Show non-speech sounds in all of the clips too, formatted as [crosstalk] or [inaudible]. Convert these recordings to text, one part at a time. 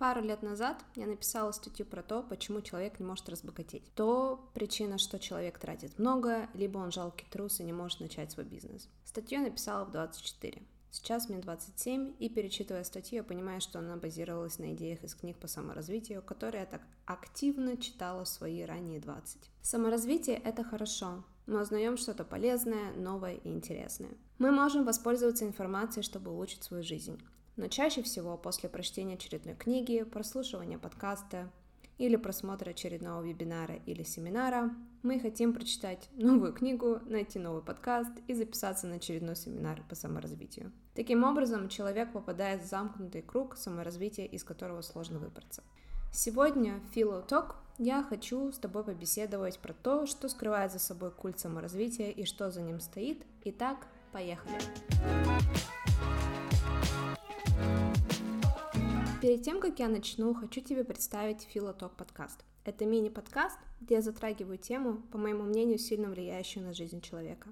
Пару лет назад я написала статью про то, почему человек не может разбогатеть. То причина, что человек тратит много, либо он жалкий трус и не может начать свой бизнес. Статью я написала в 24. Сейчас мне 27, и перечитывая статью, я понимаю, что она базировалась на идеях из книг по саморазвитию, которые я так активно читала в свои ранние 20. Саморазвитие — это хорошо. Мы узнаем что-то полезное, новое и интересное. Мы можем воспользоваться информацией, чтобы улучшить свою жизнь. Но чаще всего после прочтения очередной книги, прослушивания подкаста или просмотра очередного вебинара или семинара мы хотим прочитать новую книгу, найти новый подкаст и записаться на очередной семинар по саморазвитию. Таким образом, человек попадает в замкнутый круг саморазвития, из которого сложно выбраться. Сегодня в Philo Talk я хочу с тобой побеседовать про то, что скрывает за собой культ саморазвития и что за ним стоит. Итак, поехали! Перед тем, как я начну, хочу тебе представить Филоток подкаст. Это мини-подкаст, где я затрагиваю тему, по моему мнению, сильно влияющую на жизнь человека.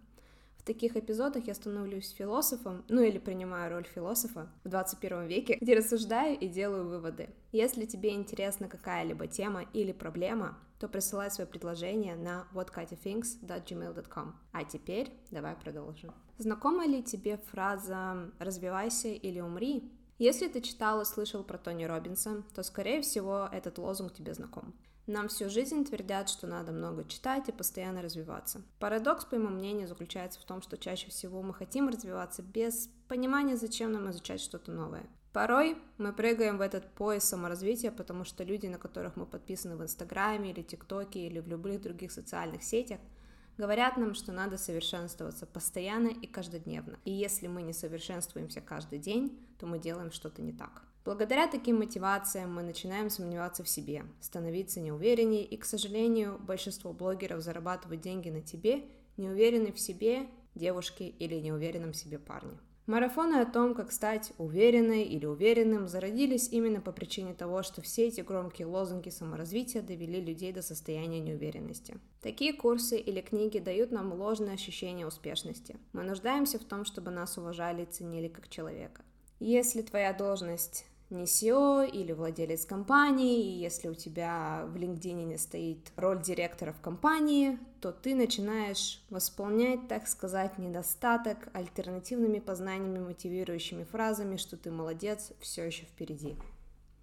В таких эпизодах я становлюсь философом, ну или принимаю роль философа в 21 веке, где рассуждаю и делаю выводы. Если тебе интересна какая-либо тема или проблема, то присылай свое предложение на whatkatятhinks.gmail.com. А теперь давай продолжим. Знакома ли тебе фраза «развивайся или умри»? Если ты читал и слышал про Тони Робинса, то, скорее всего, этот лозунг тебе знаком. Нам всю жизнь твердят, что надо много читать и постоянно развиваться. Парадокс, по моему мнению, заключается в том, что чаще всего мы хотим развиваться без понимания, зачем нам изучать что-то новое. Порой мы прыгаем в этот пояс саморазвития, потому что люди, на которых мы подписаны в Инстаграме или ТикТоке или в любых других социальных сетях – Говорят нам, что надо совершенствоваться постоянно и каждодневно. И если мы не совершенствуемся каждый день, то мы делаем что-то не так. Благодаря таким мотивациям мы начинаем сомневаться в себе, становиться неувереннее, и, к сожалению, большинство блогеров зарабатывают деньги на тебе, неуверенны в себе девушки или неуверенном себе парне. Марафоны о том, как стать уверенной или уверенным, зародились именно по причине того, что все эти громкие лозунги саморазвития довели людей до состояния неуверенности. Такие курсы или книги дают нам ложное ощущение успешности. Мы нуждаемся в том, чтобы нас уважали и ценили как человека. Если твоя должность не SEO или владелец компании, и если у тебя в LinkedIn не стоит роль директора в компании, то ты начинаешь восполнять, так сказать, недостаток альтернативными познаниями, мотивирующими фразами, что ты молодец, все еще впереди.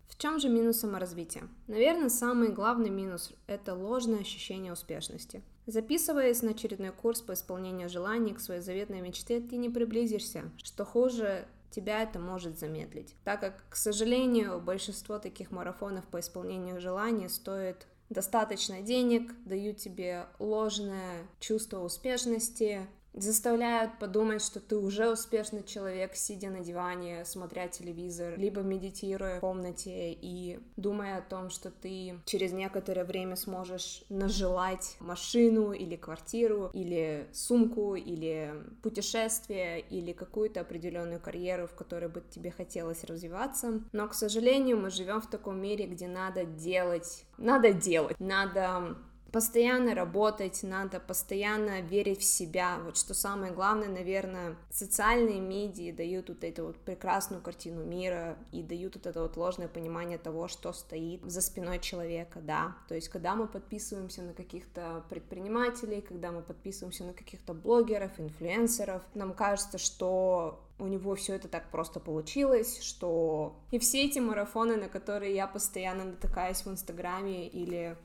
В чем же минус саморазвития? Наверное, самый главный минус – это ложное ощущение успешности. Записываясь на очередной курс по исполнению желаний к своей заветной мечте, ты не приблизишься. Что хуже, тебя это может замедлить. Так как, к сожалению, большинство таких марафонов по исполнению желаний стоит достаточно денег, дают тебе ложное чувство успешности, заставляют подумать, что ты уже успешный человек, сидя на диване, смотря телевизор, либо медитируя в комнате и думая о том, что ты через некоторое время сможешь нажелать машину или квартиру, или сумку, или путешествие, или какую-то определенную карьеру, в которой бы тебе хотелось развиваться. Но, к сожалению, мы живем в таком мире, где надо делать, надо делать, надо постоянно работать, надо постоянно верить в себя. Вот что самое главное, наверное, социальные медиа дают вот эту вот прекрасную картину мира и дают вот это вот ложное понимание того, что стоит за спиной человека, да. То есть, когда мы подписываемся на каких-то предпринимателей, когда мы подписываемся на каких-то блогеров, инфлюенсеров, нам кажется, что у него все это так просто получилось, что и все эти марафоны, на которые я постоянно натыкаюсь в Инстаграме или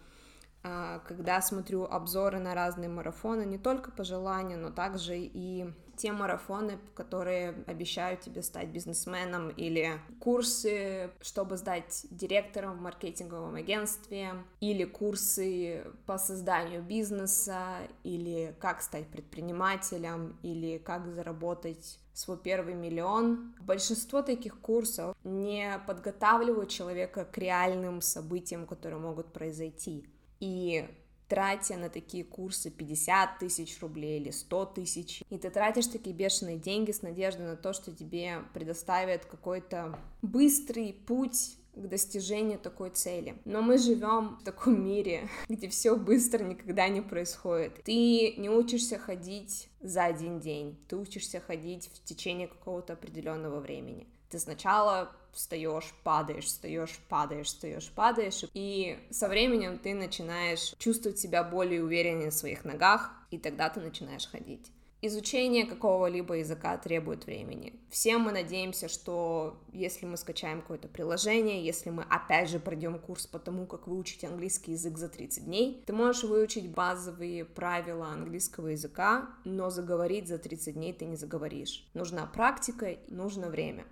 когда смотрю обзоры на разные марафоны, не только по желанию, но также и те марафоны, которые обещают тебе стать бизнесменом, или курсы, чтобы стать директором в маркетинговом агентстве, или курсы по созданию бизнеса, или как стать предпринимателем, или как заработать свой первый миллион. Большинство таких курсов не подготавливают человека к реальным событиям, которые могут произойти. И тратя на такие курсы 50 тысяч рублей или 100 тысяч, и ты тратишь такие бешеные деньги с надеждой на то, что тебе предоставят какой-то быстрый путь к достижению такой цели. Но мы живем в таком мире, [laughs] где все быстро никогда не происходит. Ты не учишься ходить за один день, ты учишься ходить в течение какого-то определенного времени. Ты сначала встаешь, падаешь, встаешь, падаешь, встаешь, падаешь, и со временем ты начинаешь чувствовать себя более увереннее в своих ногах, и тогда ты начинаешь ходить. Изучение какого-либо языка требует времени. Все мы надеемся, что если мы скачаем какое-то приложение, если мы опять же пройдем курс по тому, как выучить английский язык за 30 дней, ты можешь выучить базовые правила английского языка, но заговорить за 30 дней ты не заговоришь. Нужна практика, нужно время.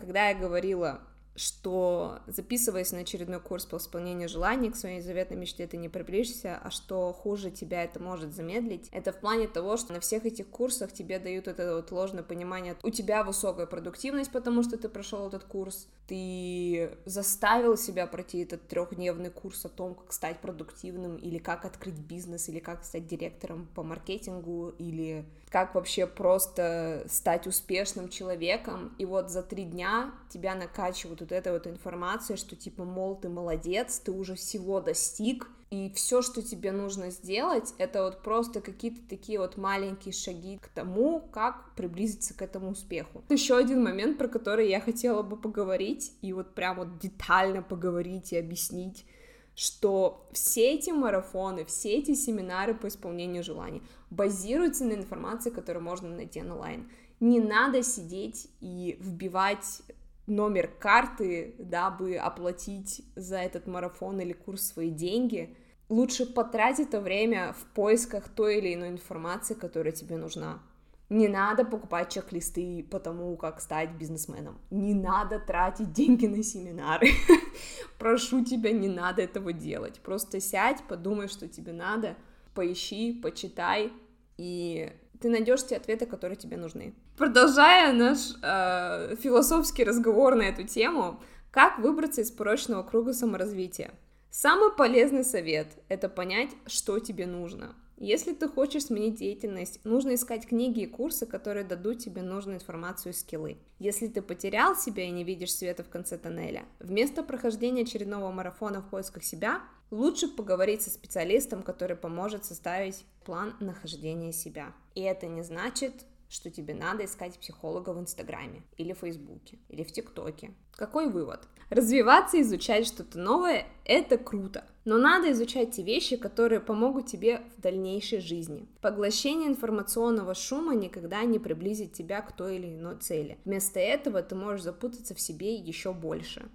Когда я говорила что записываясь на очередной курс по исполнению желаний к своей заветной мечте ты не приблизишься, а что хуже тебя это может замедлить, это в плане того, что на всех этих курсах тебе дают это вот ложное понимание, у тебя высокая продуктивность, потому что ты прошел этот курс, ты заставил себя пройти этот трехдневный курс о том, как стать продуктивным, или как открыть бизнес, или как стать директором по маркетингу, или как вообще просто стать успешным человеком, и вот за три дня тебя накачивают вот этой вот информацией, что типа, мол, ты молодец, ты уже всего достиг, и все, что тебе нужно сделать, это вот просто какие-то такие вот маленькие шаги к тому, как приблизиться к этому успеху. Еще один момент, про который я хотела бы поговорить, и вот прям вот детально поговорить и объяснить, что все эти марафоны, все эти семинары по исполнению желаний базируются на информации, которую можно найти онлайн. Не надо сидеть и вбивать номер карты, дабы оплатить за этот марафон или курс свои деньги. Лучше потратить это время в поисках той или иной информации, которая тебе нужна. Не надо покупать чек-листы по тому, как стать бизнесменом. Не надо тратить деньги на семинары. [laughs] Прошу тебя, не надо этого делать. Просто сядь, подумай, что тебе надо, поищи, почитай, и ты найдешь те ответы, которые тебе нужны. Продолжая наш э, философский разговор на эту тему, как выбраться из порочного круга саморазвития? Самый полезный совет — это понять, что тебе нужно. Если ты хочешь сменить деятельность, нужно искать книги и курсы, которые дадут тебе нужную информацию и скиллы. Если ты потерял себя и не видишь света в конце тоннеля, вместо прохождения очередного марафона в поисках себя, лучше поговорить со специалистом, который поможет составить план нахождения себя. И это не значит, что тебе надо искать психолога в Инстаграме или Фейсбуке или в ТикТоке. Какой вывод? Развиваться и изучать что-то новое — это круто, но надо изучать те вещи, которые помогут тебе в дальнейшей жизни. Поглощение информационного шума никогда не приблизит тебя к той или иной цели. Вместо этого ты можешь запутаться в себе еще больше.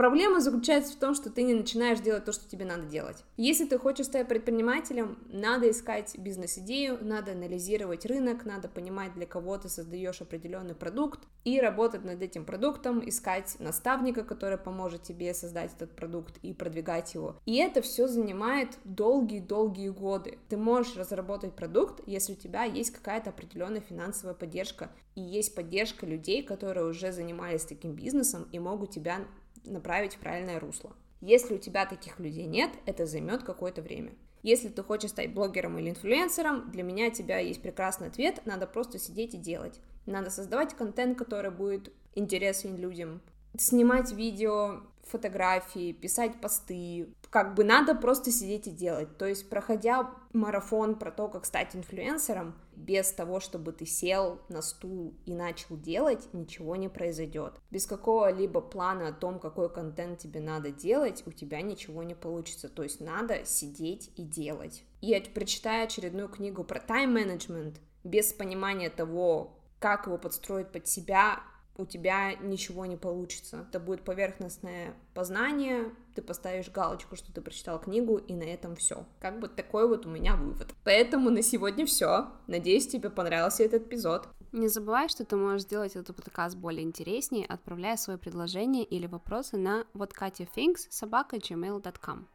Проблема заключается в том, что ты не начинаешь делать то, что тебе надо делать. Если ты хочешь стать предпринимателем, надо искать бизнес-идею, надо анализировать рынок, надо понимать, для кого ты создаешь определенный продукт, и работать над этим продуктом, искать наставника, который поможет тебе создать этот продукт и продвигать его. И это все занимает долгие-долгие годы. Ты можешь разработать продукт, если у тебя есть какая-то определенная финансовая поддержка, и есть поддержка людей, которые уже занимались таким бизнесом и могут тебя направить в правильное русло. Если у тебя таких людей нет, это займет какое-то время. Если ты хочешь стать блогером или инфлюенсером, для меня у тебя есть прекрасный ответ, надо просто сидеть и делать. Надо создавать контент, который будет интересен людям, снимать видео, фотографии, писать посты. Как бы надо просто сидеть и делать. То есть, проходя марафон про то, как стать инфлюенсером, без того, чтобы ты сел на стул и начал делать, ничего не произойдет. Без какого-либо плана о том, какой контент тебе надо делать, у тебя ничего не получится. То есть надо сидеть и делать. И прочитая очередную книгу про тайм-менеджмент, без понимания того, как его подстроить под себя, у тебя ничего не получится. Это будет поверхностное познание, ты поставишь галочку, что ты прочитал книгу, и на этом все. Как бы такой вот у меня вывод. Поэтому на сегодня все. Надеюсь, тебе понравился этот эпизод. Не забывай, что ты можешь сделать этот подкаст более интереснее, отправляя свои предложения или вопросы на вот Катя Финкс собака gmail.com.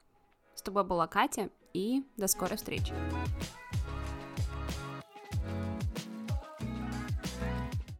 С тобой была Катя, и до скорой встречи.